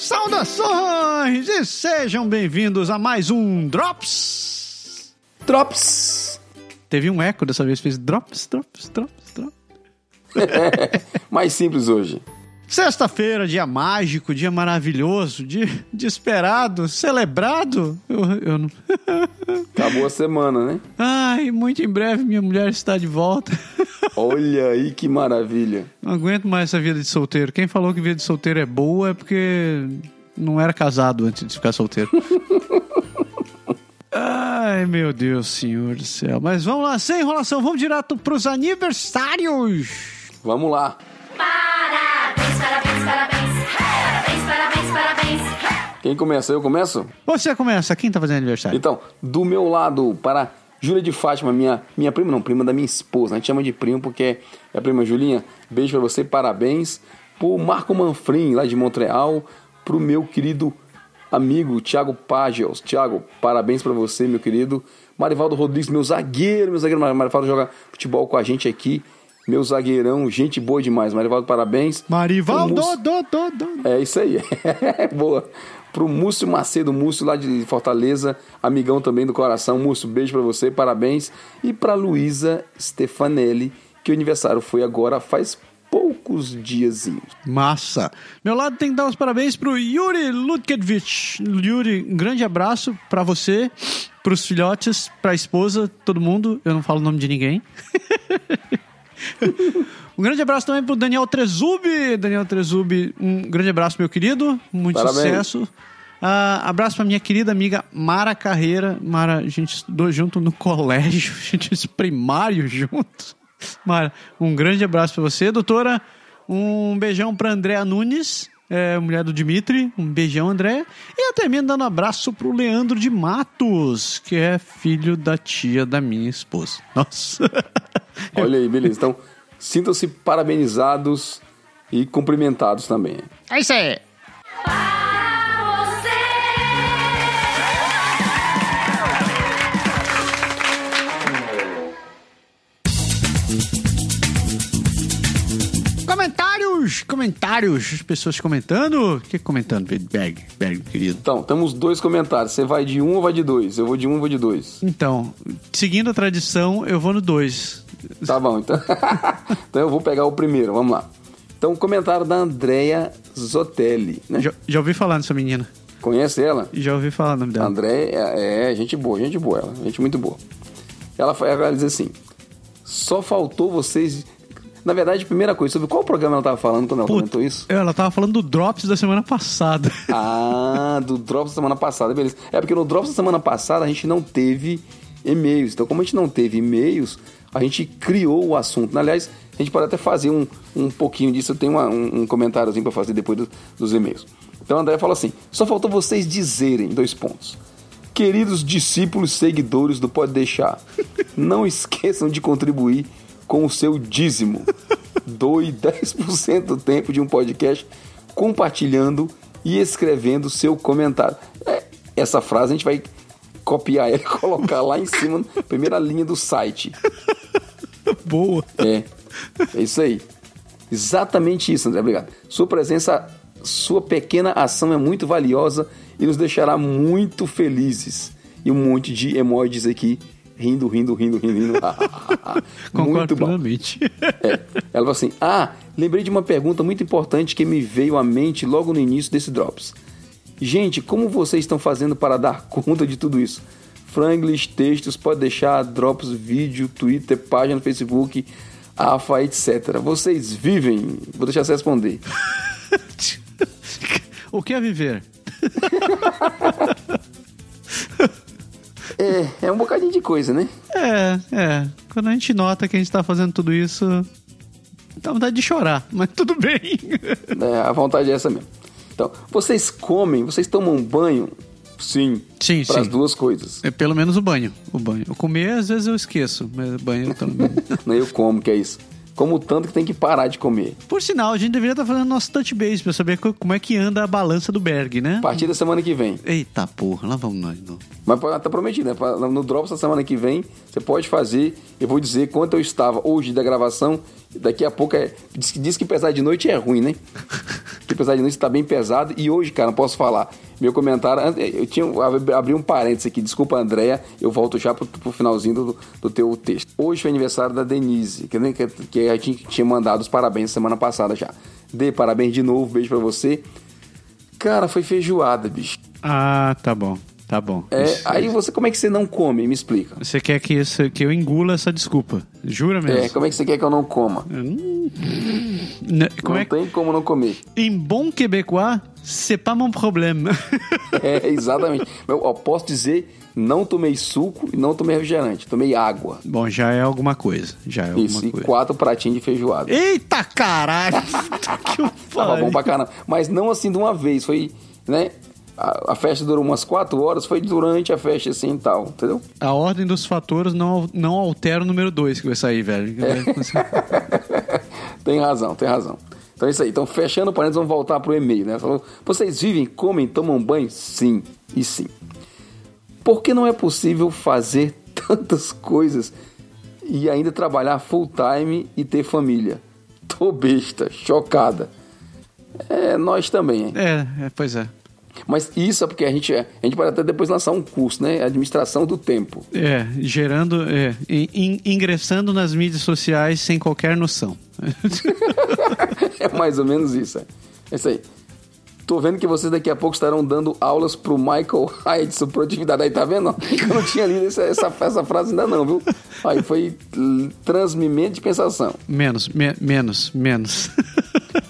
Saudações e sejam bem-vindos a mais um Drops. Drops! Teve um eco dessa vez, fez Drops, Drops, Drops, Drops. Mais simples hoje. Sexta-feira, dia mágico, dia maravilhoso, dia, dia esperado, celebrado. Eu, eu não... Acabou a semana, né? Ai, muito em breve minha mulher está de volta. Olha aí que maravilha. Não aguento mais essa vida de solteiro. Quem falou que vida de solteiro é boa é porque não era casado antes de ficar solteiro. Ai, meu Deus, senhor do céu. Mas vamos lá, sem enrolação, vamos direto pros aniversários. Vamos lá. Quem começa? Eu começo? Você começa, quem tá fazendo aniversário? Então, do meu lado, para Júlia de Fátima, minha, minha prima, não, prima da minha esposa. A gente chama de primo porque é a prima Julinha. Beijo pra você, parabéns. Pro Marco Manfrim, lá de Montreal. Pro meu querido amigo Thiago Pagels. Thiago, parabéns pra você, meu querido. Marivaldo Rodrigues, meu zagueiro, meu zagueiro. Marivaldo joga futebol com a gente aqui. Meu zagueirão, gente boa demais. Marivaldo, parabéns. Marivaldo, Múcio- do, do, do. É isso aí. Boa. Pro Múcio Macedo, Múcio lá de Fortaleza, amigão também do coração. Múcio, beijo pra você, parabéns. E pra Luísa Stefanelli, que o aniversário foi agora faz poucos diazinhos. Massa. Meu lado tem que dar os parabéns pro Yuri Lutkevich. Yuri, um grande abraço pra você, pros filhotes, pra esposa, todo mundo. Eu não falo o nome de ninguém. um grande abraço também pro Daniel Trezubi. Daniel Trezubi, um grande abraço, meu querido. Muito Parabéns. sucesso. Ah, abraço pra minha querida amiga Mara Carreira. Mara, a gente estudou junto no colégio, a gente fez primário junto. Mara, um grande abraço pra você, doutora. Um beijão pra Andréa Nunes, é, mulher do Dimitri. Um beijão, André. E até mesmo dando um abraço pro Leandro de Matos, que é filho da tia da minha esposa. Nossa. Olha aí, beleza. Então, sintam-se parabenizados e cumprimentados também. É isso aí. Comentários, comentários, as pessoas comentando. O que comentando, Berg, Berg, querido? Então, temos dois comentários. Você vai de um ou vai de dois? Eu vou de um ou vou de dois? Então, seguindo a tradição, eu vou no 2. Tá bom, então. então eu vou pegar o primeiro, vamos lá. Então, comentário da Andrea Zotelli, né? Já, já ouvi falar nessa menina. Conhece ela? Já ouvi falar o nome dela. André é, é gente boa, gente boa, ela, gente muito boa. Ela, ela diz assim: só faltou vocês. Na verdade, primeira coisa, sobre qual programa ela estava falando quando ela Puta, comentou isso? Ela tava falando do Drops da semana passada. Ah, do Drops da semana passada, beleza. É porque no Drops da semana passada a gente não teve e-mails. Então, como a gente não teve e-mails, a gente criou o assunto. Aliás, a gente pode até fazer um, um pouquinho disso. Eu tenho uma- um, um comentáriozinho para fazer depois do- dos e-mails. Então, a André fala assim: só faltou vocês dizerem dois pontos. Queridos discípulos seguidores do Pode Deixar, não esqueçam de contribuir com o seu dízimo. Doe 10% do tempo de um podcast compartilhando e escrevendo seu comentário. É, essa frase a gente vai copiar ela e colocar lá em cima, na primeira linha do site. Boa. É, é isso aí. Exatamente isso, André. Obrigado. Sua presença, sua pequena ação é muito valiosa e nos deixará muito felizes. E um monte de emojis aqui, rindo, rindo, rindo, rindo, rindo. Muito bom. É. Ela falou assim: Ah, lembrei de uma pergunta muito importante que me veio à mente logo no início desse Drops. Gente, como vocês estão fazendo para dar conta de tudo isso? Franglish, textos, pode deixar, Drops, vídeo, Twitter, página no Facebook, AFA, etc. Vocês vivem? Vou deixar você responder. o que é viver? É, é um bocadinho de coisa, né? É, é. Quando a gente nota que a gente tá fazendo tudo isso, dá vontade de chorar, mas tudo bem. É, a vontade é essa mesmo. Então, vocês comem, vocês tomam banho? Sim. Sim, Para as sim. duas coisas. É pelo menos o banho. O banho. O comer, às vezes eu esqueço, mas o banho eu também. Não, eu como, que é isso. Como tanto que tem que parar de comer. Por sinal, a gente deveria estar fazendo nosso touch base pra saber co- como é que anda a balança do Berg, né? A partir da semana que vem. Eita porra, lá vamos nós. Não. Mas tá prometido, né? No Drops da semana que vem, você pode fazer. Eu vou dizer quanto eu estava hoje da gravação. Daqui a pouco é. Diz, que- diz que pesar de noite é ruim, né? Que pesar de noite tá bem pesado. E hoje, cara, não posso falar. Meu comentário. Eu tinha abri um parênteses aqui. Desculpa, Andréia. Eu volto já pro, pro finalzinho do, do teu texto. Hoje foi aniversário da Denise, que, nem- que, que a gente tinha mandado os parabéns semana passada já. Dê parabéns de novo, beijo pra você. Cara, foi feijoada, bicho. Ah, tá bom. Tá bom. É, Isso- aí você, como é que você não come? Me explica. Você quer que, isso, que eu engula essa desculpa? Jura mesmo? É, como é que você quer que eu não coma? Né, Como não é que... tem como não comer. Em bom québécois, c'est pas mon problème. É, exatamente. Eu, ó, posso dizer, não tomei suco e não tomei refrigerante. Tomei água. bom, já é alguma coisa. Já é Isso, alguma e coisa. quatro pratinhos de feijoada. Eita caralho! Que eu Tava bom pra caramba. Mas não assim de uma vez. Foi, né? A, a festa durou umas quatro horas. Foi durante a festa assim e tal. Entendeu? A ordem dos fatores não, não altera o número 2 que vai sair, velho. tem razão, tem razão. Então é isso aí. Então, fechando o parênteses, vamos voltar pro e-mail, né? Falou, vocês vivem, comem, tomam banho? Sim e sim. Por que não é possível fazer tantas coisas e ainda trabalhar full time e ter família? Tô besta, chocada. É, nós também, hein? É, é, pois é. Mas isso é porque a gente, a gente pode até depois lançar um curso, né? Administração do tempo. É, gerando, é, in- in- ingressando nas mídias sociais sem qualquer noção. É mais ou menos isso. É, é isso aí. Tô vendo que vocês daqui a pouco estarão dando aulas pro Michael Hyde sobre produtividade. Aí tá vendo? Eu não tinha lido essa, essa, essa frase ainda não, viu? Aí foi transmimento de pensação. menos, me- menos, menos.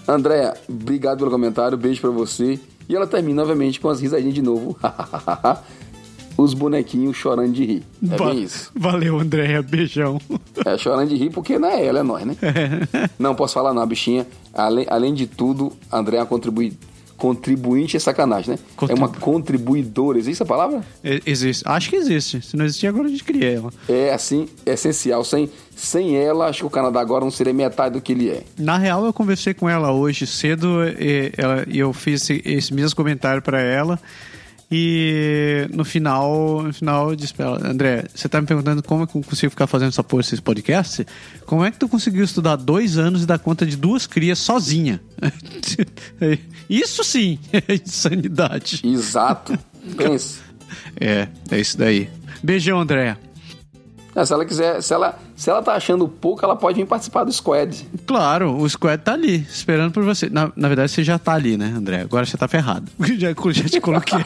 Andréa, obrigado pelo comentário, beijo pra você. E ela termina, obviamente, com as risadinhas de novo. Os bonequinhos chorando de rir. É Va- bem isso. Valeu, Andréia. Beijão. É chorando de rir porque não é ela, é nós, né? Não posso falar não, a bichinha. Além, além de tudo, a André é uma contribui, contribuinte é sacanagem, né? É uma contribuidora, existe essa palavra? E- Existe. Acho que existe. Se não existir, agora a gente cria ela. É, assim, essencial. Sem, sem ela, acho que o Canadá agora não seria metade do que ele é. Na real, eu conversei com ela hoje cedo e, ela- e eu fiz esse, esse mesmo comentário pra ela. E no final, no final eu disse pra ela, André, você tá me perguntando como é que eu consigo ficar fazendo essa porra, esses podcasts? Como é que tu conseguiu estudar dois anos e dar conta de duas crias sozinha? Isso sim é insanidade. Exato. Pense. É, é isso daí. Beijão, André. É, se ela quiser, se ela, se ela tá achando pouco, ela pode vir participar do squad. Claro, o Squad tá ali, esperando por você. Na, na verdade, você já tá ali, né, André? Agora você tá ferrado. Já, já te coloquei.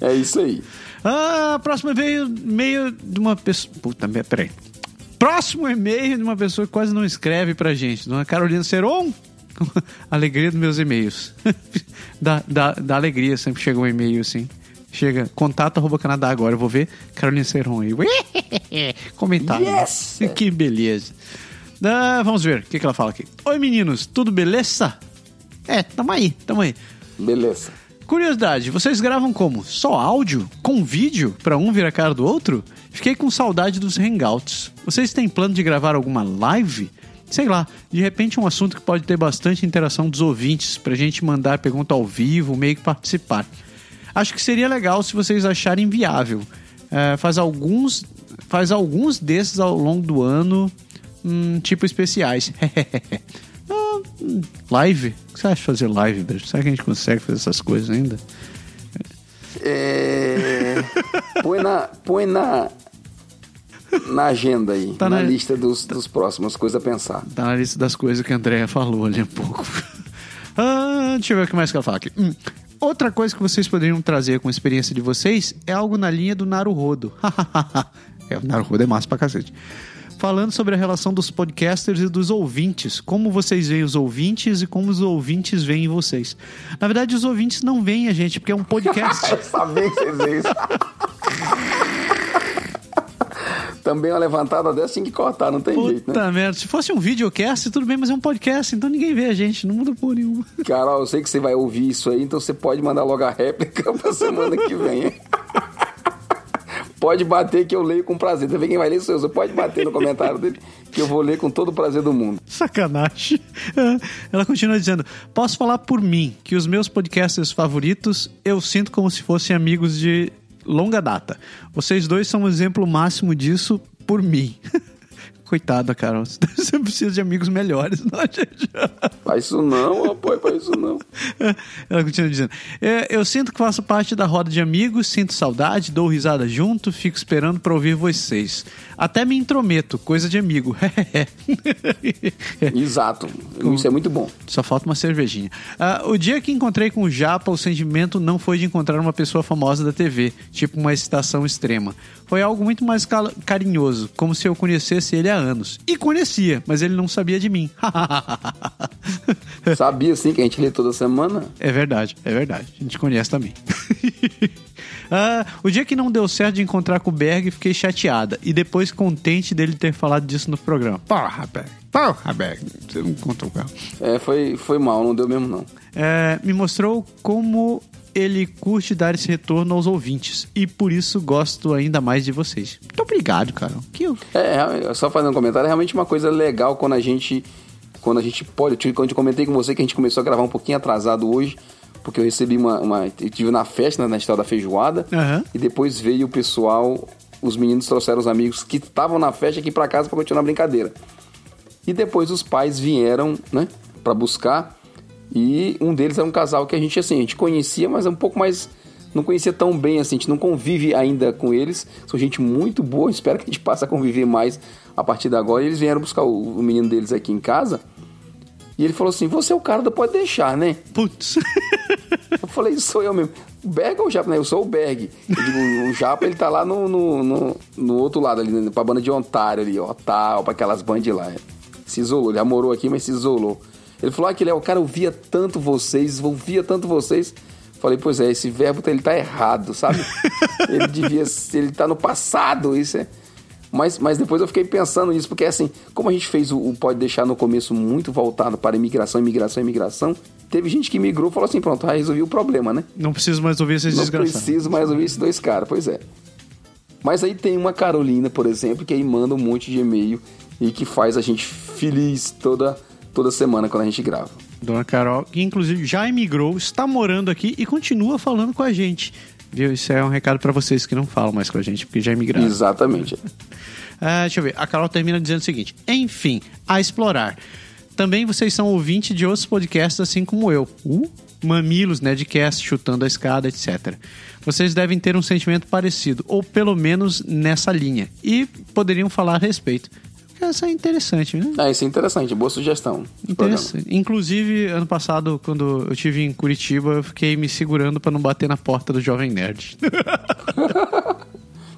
É isso aí. ah, próximo e-mail, e-mail de uma pessoa. Puta merda, peraí. Próximo e-mail de uma pessoa que quase não escreve pra gente, dona Carolina Seron. alegria dos meus e-mails. da, da, da alegria, sempre chega um e-mail assim. Chega, contato arroba Canadá agora. Eu vou ver Carolina Seron aí. Comentário. Yes! Que beleza. Ah, vamos ver o que, que ela fala aqui. Oi, meninos, tudo beleza? É, tamo aí, tamo aí. Beleza. Curiosidade, vocês gravam como? Só áudio? Com vídeo? Pra um vir a cara do outro? Fiquei com saudade dos hangouts. Vocês têm plano de gravar alguma live? Sei lá, de repente um assunto que pode ter bastante interação dos ouvintes, pra gente mandar pergunta ao vivo, meio que participar. Acho que seria legal se vocês acharem viável. É, faz alguns faz alguns desses ao longo do ano, hum, tipo especiais. Ah, hum, live? O que você acha de fazer live, Beijo? Será que a gente consegue fazer essas coisas ainda? É... põe na, põe na, na agenda aí, Tá na, na- lista dos, dos próximos, coisa a pensar. Tá na lista das coisas que a Andrea falou ali um pouco. Ah, deixa eu ver o que mais que ela fala aqui. Hum, Outra coisa que vocês poderiam trazer com a experiência de vocês é algo na linha do Naruhodo. é, o Naruhodo é massa pra cacete. Falando sobre a relação dos podcasters e dos ouvintes. Como vocês veem os ouvintes e como os ouvintes veem vocês. Na verdade, os ouvintes não veem a gente, porque é um podcast. Eu sabia que vocês iam isso. Também uma levantada dessa tinha que cortar, não tem jeito, né? Puta merda. Se fosse um videocast, tudo bem, mas é um podcast, então ninguém vê a gente. Não muda porra nenhuma. Carol, eu sei que você vai ouvir isso aí, então você pode mandar logo a réplica pra semana que vem. Pode bater que eu leio com prazer. Você vê quem vai ler sou. Você pode bater no comentário dele que eu vou ler com todo o prazer do mundo. Sacanagem. Ela continua dizendo: Posso falar por mim que os meus podcasters favoritos eu sinto como se fossem amigos de longa data. Vocês dois são um exemplo máximo disso por mim. Coitada, Carol. Você precisa de amigos melhores, não, gente? Faz isso não, rapaz, faz isso não. Ela continua dizendo: "É, Eu sinto que faço parte da roda de amigos, sinto saudade, dou risada junto, fico esperando pra ouvir vocês. Até me intrometo, coisa de amigo. Exato. Isso é muito bom. Só falta uma cervejinha. Ah, o dia que encontrei com o Japa, o sentimento não foi de encontrar uma pessoa famosa da TV, tipo uma excitação extrema. Foi algo muito mais carinhoso, como se eu conhecesse ele há anos. E conhecia, mas ele não sabia de mim. Sabia sim que a gente lê toda semana? É verdade, é verdade. A gente conhece também. Ah, o dia que não deu certo de encontrar com o Berg, fiquei chateada. E depois contente dele ter falado disso no programa. Porra, Berg. Porra, Berg. Você não encontrou o carro. É, foi, foi mal, não deu mesmo não. É, me mostrou como ele curte dar esse retorno aos ouvintes. E por isso gosto ainda mais de vocês. Muito obrigado, cara. Que eu... É, é, só fazendo um comentário, é realmente uma coisa legal quando a gente quando a gente pode, tive- quando eu comentei com você que a gente começou a gravar um pouquinho atrasado hoje, porque eu recebi uma, uma eu tive na festa, na história da feijoada, Aham. e depois veio o pessoal, os meninos trouxeram os amigos que estavam na festa aqui pra casa pra continuar a brincadeira. E depois os pais vieram, né, para buscar. E um deles era um casal que a gente assim, a gente conhecia, mas é um pouco mais não conhecia tão bem assim, a gente não convive ainda com eles. São gente muito boa, espero que a gente passe a conviver mais a partir de agora. E eles vieram buscar o, o menino deles aqui em casa. E ele falou assim: "Você é o cara do pode deixar, né?" Putz. Eu falei, sou eu mesmo. O Berg ou o Japa? Né? Eu sou o Berg. Eu digo, o Japa, ele tá lá no, no, no, no outro lado, ali, pra banda de Ontário ali, ó. Tal, pra aquelas bandas lá. Se isolou. Ele já morou aqui, mas se isolou. Ele falou, ah, que Léo, cara, eu via tanto vocês, eu via tanto vocês. Falei, pois é, esse verbo ele tá errado, sabe? ele devia, ele tá no passado, isso é. Mas, mas depois eu fiquei pensando nisso, porque assim, como a gente fez o, o Pode Deixar no começo muito voltado para imigração, imigração, imigração, teve gente que migrou e falou assim, pronto, já resolvi o problema, né? Não preciso mais ouvir esses Não desgraçados. preciso mais ouvir esses dois caras, pois é. Mas aí tem uma Carolina, por exemplo, que aí manda um monte de e-mail e que faz a gente feliz toda, toda semana quando a gente grava. Dona Carol, que inclusive já emigrou, está morando aqui e continua falando com a gente. Viu? Isso é um recado pra vocês que não falam mais com a gente, porque já emigraram. Exatamente. Ah, deixa eu ver. A Carol termina dizendo o seguinte: Enfim, a explorar. Também vocês são ouvintes de outros podcasts assim como eu. Uh, Mamilos, Nedcast, Chutando a Escada, etc. Vocês devem ter um sentimento parecido, ou pelo menos nessa linha, e poderiam falar a respeito. Essa é interessante, né? Ah, isso é interessante, boa sugestão. Interessante. Inclusive, ano passado, quando eu estive em Curitiba, eu fiquei me segurando pra não bater na porta do Jovem Nerd.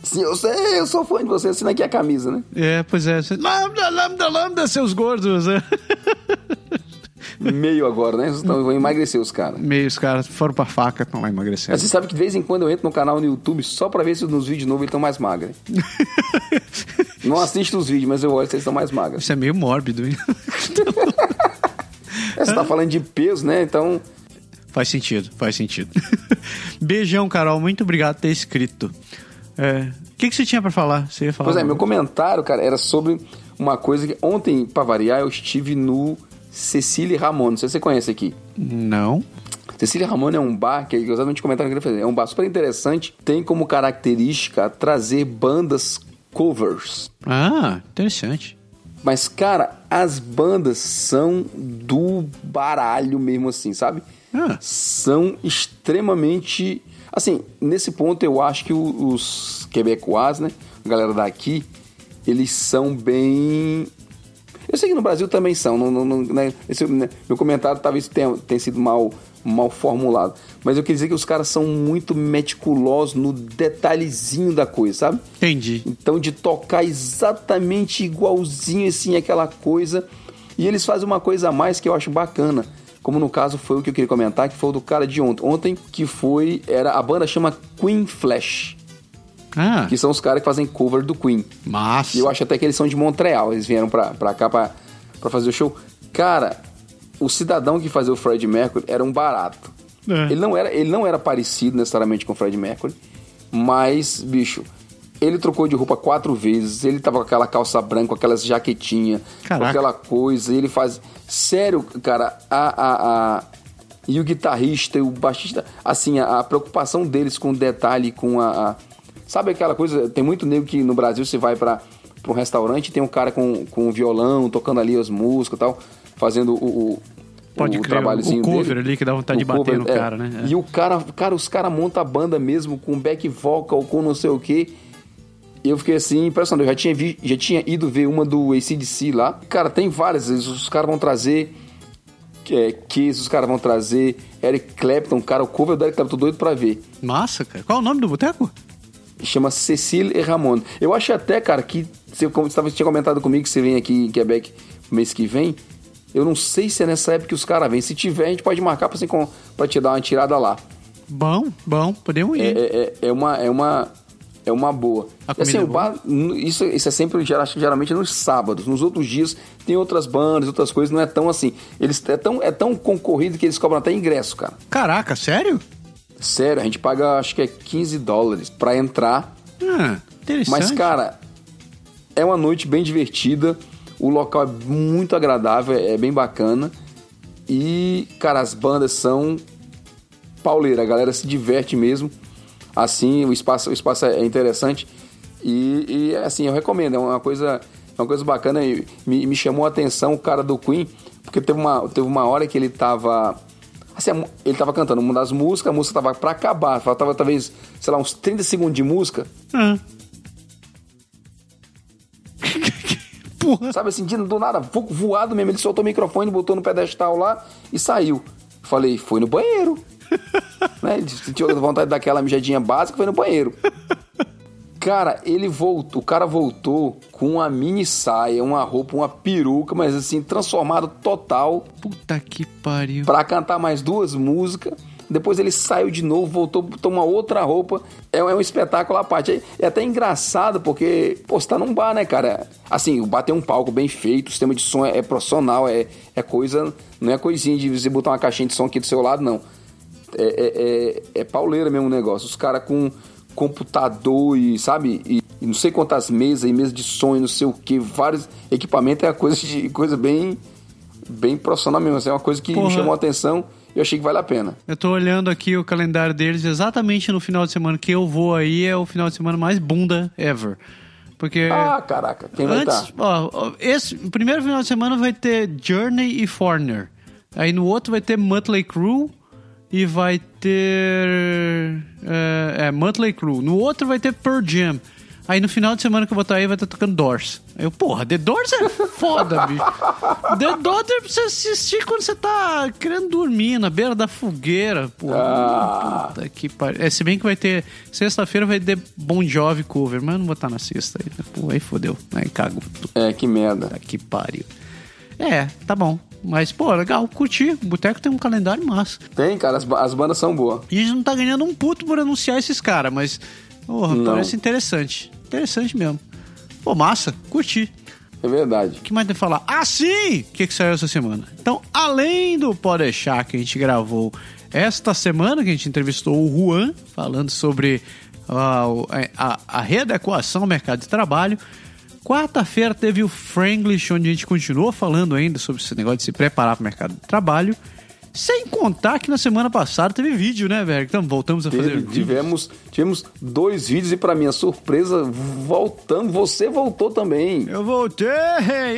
Sim, eu sei, eu sou fã de você, assina aqui a camisa, né? é, pois é. Lambda, lambda, lambda, seus gordos. né? Meio agora, né? Então, eu vou emagrecer os caras. Meio os caras foram pra faca, estão lá Mas emagrecendo. você sabe que de vez em quando eu entro no canal no YouTube só pra ver se nos vídeos novos eles estão mais magros. Não assisto os vídeos, mas eu olho se eles estão mais magros. Isso é meio mórbido, hein? É, você tá falando de peso, né? Então, faz sentido, faz sentido. Beijão, Carol. Muito obrigado por ter escrito. É, O que, que você tinha pra falar? Você ia falar? Pois é, meu comentário, cara, era sobre uma coisa que ontem, pra variar, eu estive no Cecília Ramon. Não sei se você conhece aqui. Não. Cecília Ramon é um bar que exatamente o comentário que eu queria fazer. É um bar super interessante. Tem como característica trazer bandas covers. Ah, interessante. Mas, cara, as bandas são do baralho mesmo assim, sabe? Ah. São extremamente. Assim, nesse ponto eu acho que os quebecois, né? A galera daqui, eles são bem. Eu sei que no Brasil também são. Não, não- não- né? Esse, né, meu comentário talvez tenha, tenha sido mal, mal formulado. Mas eu queria dizer que os caras são muito meticulosos no detalhezinho da coisa, sabe? Entendi. Então, de tocar exatamente igualzinho assim aquela coisa. E eles fazem uma coisa a mais que eu acho bacana. Como no caso foi o que eu queria comentar, que foi o do cara de ontem. Ontem, que foi. era A banda chama Queen Flash. Ah, Que são os caras que fazem cover do Queen. massa. E eu acho até que eles são de Montreal. Eles vieram pra, pra cá pra, pra fazer o show. Cara, o cidadão que fazia o Fred Mercury era um barato. É. Ele, não era, ele não era parecido necessariamente com o Fred Mercury. Mas, bicho, ele trocou de roupa quatro vezes. Ele tava com aquela calça branca, com aquelas jaquetinhas, com aquela coisa. Ele faz. Sério, cara, a, a, a, e o guitarrista e o baixista, assim, a, a preocupação deles com o detalhe, com a, a- Sabe aquela coisa, tem muito nego que no Brasil você vai pra, pra um restaurante e tem um cara com, com um violão, tocando ali as músicas e tal, fazendo o, o, Pode o crer, trabalhozinho o cover dele. ali que dá vontade de O bater cover, no é. cara, né? É. E o cara, cara, os caras montam a banda mesmo com back vocal, com não sei o quê. Eu fiquei assim, impressionado. Eu já tinha, vi, já tinha ido ver uma do ACDC lá. Cara, tem várias. Os caras vão trazer. É, Kiss, os caras vão trazer. Eric Clapton, cara, o cover do Eric Clapton, tô doido pra ver. Massa, cara. Qual é o nome do boteco? Chama Cecile e Ramon. Eu acho até, cara, que você, como você tinha comentado comigo que você vem aqui em Quebec mês que vem. Eu não sei se é nessa época que os caras vêm. Se tiver, a gente pode marcar pra, assim, com- pra te dar uma tirada lá. Bom, bom, podemos É, ir. é, é- é uma, é uma, é uma boa. A assim, é o bar, isso, isso é sempre, gera- geralmente, nos sábados. Nos outros dias tem outras bandas, outras coisas, não é tão assim. Eles é tão, é tão concorrido que eles cobram até ingresso, cara. Caraca, sério? Sério, a gente paga acho que é 15 dólares pra entrar. Ah, interessante. Mas, cara, é uma noite bem divertida. O local é muito agradável, é bem bacana. E, cara, as bandas são pauleira. A galera se diverte mesmo. Assim, o espaço, o espaço é interessante. E, e, assim, eu recomendo. É uma coisa, é uma coisa bacana. E me, me chamou a atenção o cara do Queen. Porque teve uma, teve uma hora que ele tava... Assim, ele tava cantando uma das músicas, a música tava pra acabar. Faltava talvez, sei lá, uns 30 segundos de música. Ah. Porra. Sabe assim, de- do nada, vo- voado mesmo. Ele soltou o microfone, botou no pedestal lá e saiu. Falei, foi no banheiro. né? Ele sentiu vontade daquela mijadinha básica, foi no banheiro. Cara, ele voltou, o cara voltou com uma mini saia, uma roupa, uma peruca, mas assim, transformado total Puta que pariu. pra cantar mais duas músicas. Depois ele saiu de novo, voltou, botou uma outra roupa. É, é um espetáculo à parte. É, é até engraçado, porque, pô, você tá num bar, né, cara? Assim, o bar tem um palco bem feito, o sistema de som é, é profissional, é, é coisa. Não é coisinha de você botar uma caixinha de som aqui do seu lado, não. É, é, é, é pauleira mesmo o negócio. Os caras com computador e, sabe, e, e não sei quantas mesas e mesa de e não sei o que, vários equipamentos, é uma coisa, de, coisa bem, bem profissional mesmo. Assim, é uma coisa que Porra. me chamou a atenção e eu achei que vale a pena. Eu tô olhando aqui o calendário deles, exatamente no final de semana que eu vou aí é o final de semana mais bunda ever. Porque Ah, caraca, quem vai antes, estar? ó, ó, esse o primeiro final de semana vai ter Journey e Foreigner. Aí no outro vai ter Mötley Crüe e vai ter é, é, Mötley Crüe. No outro vai ter Pearl Jam. Aí no final de semana que eu vou estar aí vai estar tocando Doors. Aí eu, porra, The Doors é foda, bicho. The Doors é pra você assistir quando você tá querendo dormir na beira da fogueira, porra. Ah. Puta que pariu. É, se bem que vai ter. Sexta-feira vai ter Bon Jovi cover, mas eu não vou estar na sexta aí. né? Pô, aí fodeu. Aí cago. É, que merda. Puta que pariu. É, tá bom. Mas, pô, legal, curti. O Boteco tem um calendário massa. Tem, cara, as, as bandas são boas. E a gente não tá ganhando um puto por anunciar esses caras, mas, porra, Não. parece interessante. Interessante mesmo. Pô, massa, curti. É verdade. O que mais tem que falar? Ah, sim! O que, que saiu essa semana? Então, além do Podeixar que a gente gravou esta semana, que a gente entrevistou o Juan, falando sobre ah, o- a, a readequação ao mercado de trabalho. Quarta-feira teve o Franglish, onde a gente continuou falando ainda sobre esse negócio de se preparar para o mercado de trabalho. Sem contar que na semana passada teve vídeo, né, velho? Então voltamos a fazer Teve- vídeo. tivemos, tivemos dois vídeos e, pra minha surpresa, voltando, você voltou também. Eu voltei!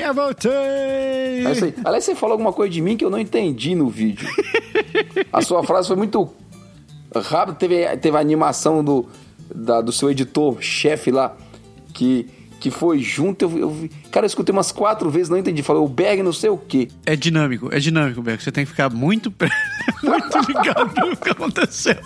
Eu voltei! É isso aí. Aliás, você falou alguma coisa de mim que eu não entendi no vídeo. A sua frase foi muito rápida. Teve, teve a animação do, da- do seu editor-chefe lá, que, que foi junto. Eu, eu vi- cara, eu escutei umas quatro vezes, não entendi. Falou o Berg não sei o quê. É dinâmico, é dinâmico, Beco. Você tem que ficar muito, muito ligado no que aconteceu.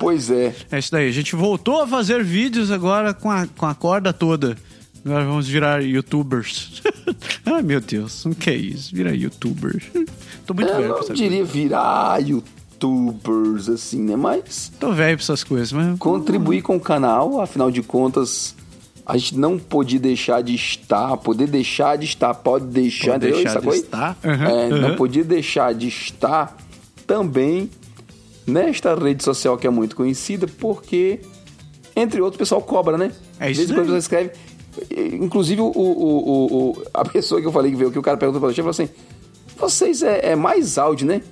Pois é. É isso daí. A gente voltou a fazer vídeos agora com a, com a corda toda. Agora vamos virar youtubers. Ai, meu Deus. O que é isso? Virar youtubers. Tô muito Eu velho pra não diria virar youtubers, assim, né? Mas. Tô velho pra essas coisas, mas... contribuir com o canal, afinal de contas, a gente não podia deixar de estar, poder deixar de estar, pode deixar, Pode deixar de estar. Uhum, É, Não uhum. podia deixar de estar também nesta rede social que é muito conhecida, porque, entre outros, o pessoal cobra, né? É isso De vez em quando você escreve. Inclusive, o, o, o- o- a pessoa que eu falei que veio, que o cara perguntou pra gente, falou assim: vocês é, é mais áudio, né?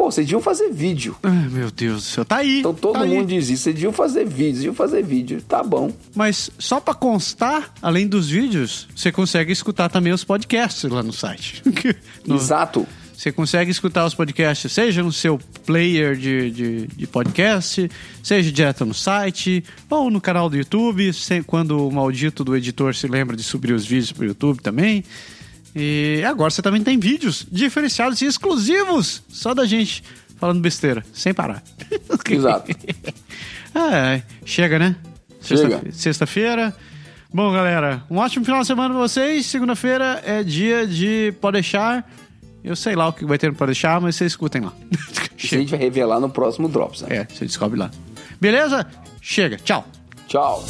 Pô, vocês deviam fazer vídeo. Ai, meu Deus do céu. Tá aí. Então todo tá aí. mundo diz isso, vocês deviam fazer vídeo, deviam fazer vídeo. Tá bom. Mas só pra constar, além dos vídeos, você consegue escutar também os podcasts lá no site. No- Exato. Você consegue escutar os podcasts, seja no seu player de, de, de podcast, seja direto no site, ou no canal do YouTube, se- quando o maldito do editor se lembra de subir os vídeos pro YouTube também. E agora você também tem vídeos diferenciados e exclusivos, só da gente falando besteira, sem parar. Exato. É, chega, né? Chega. Sexta- Sexta-feira. Bom, galera, um ótimo final de semana pra vocês. Segunda-feira é dia de Pode Deixar. Eu sei lá o que vai ter no Pode Deixar, mas vocês escutem lá. A gente vai revelar no próximo Drops, né? É, você descobre lá. Beleza? Chega. Tchau. Tchau.